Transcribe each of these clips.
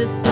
citizen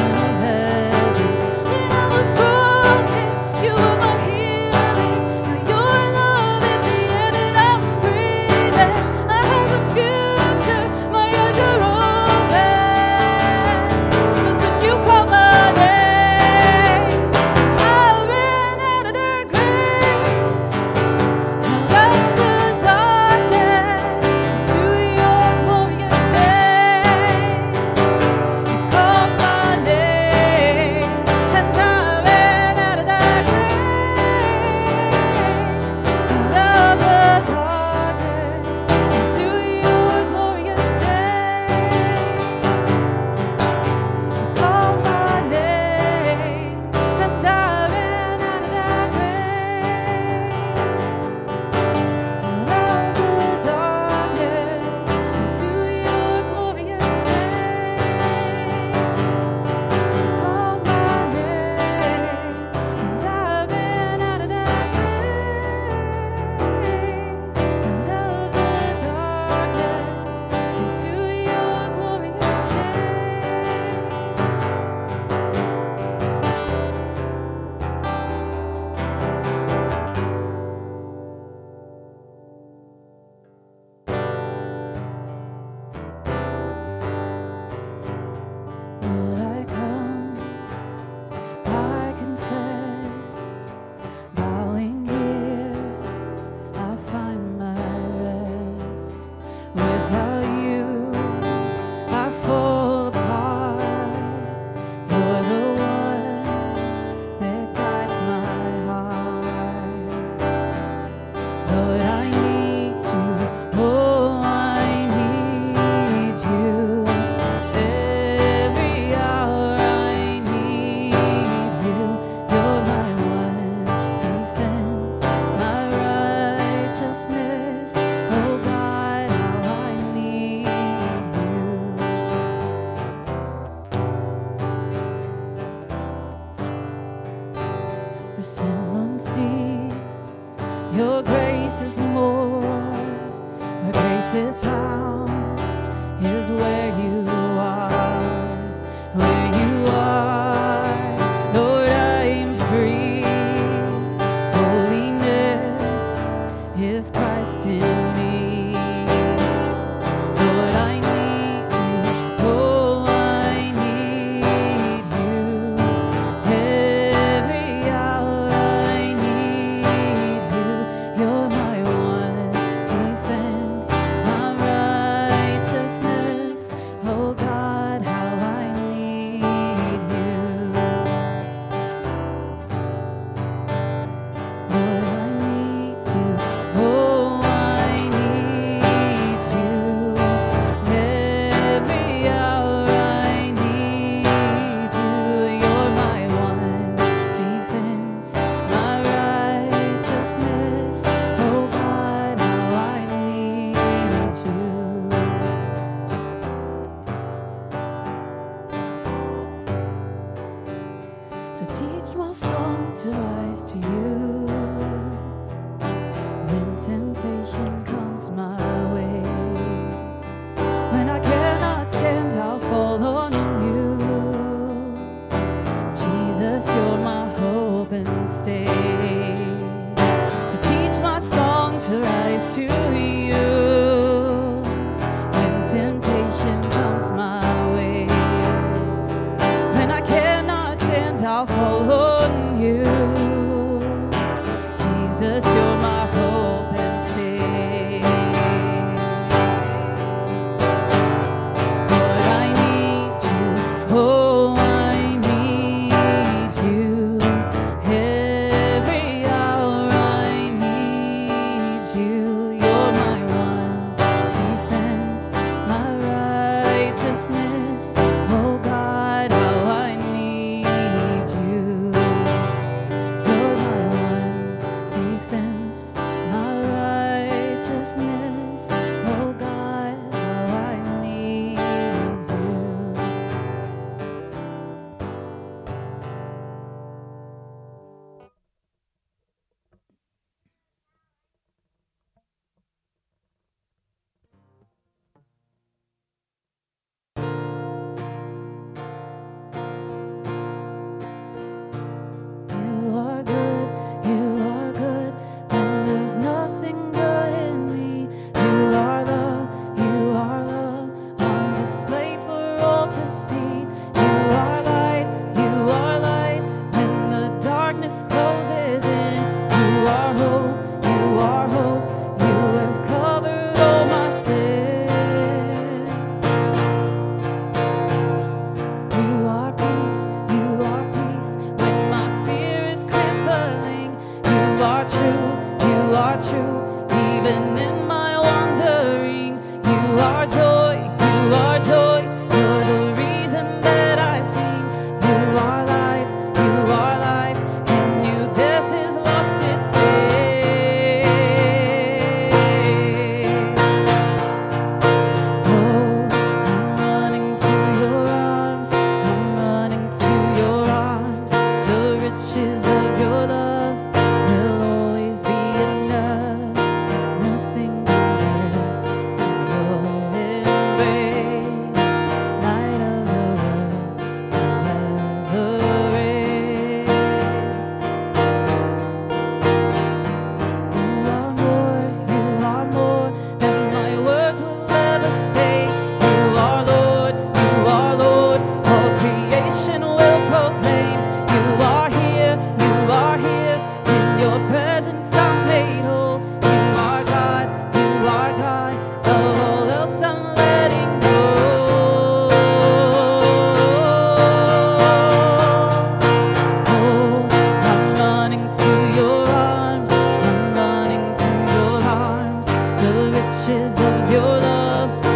riches of your love.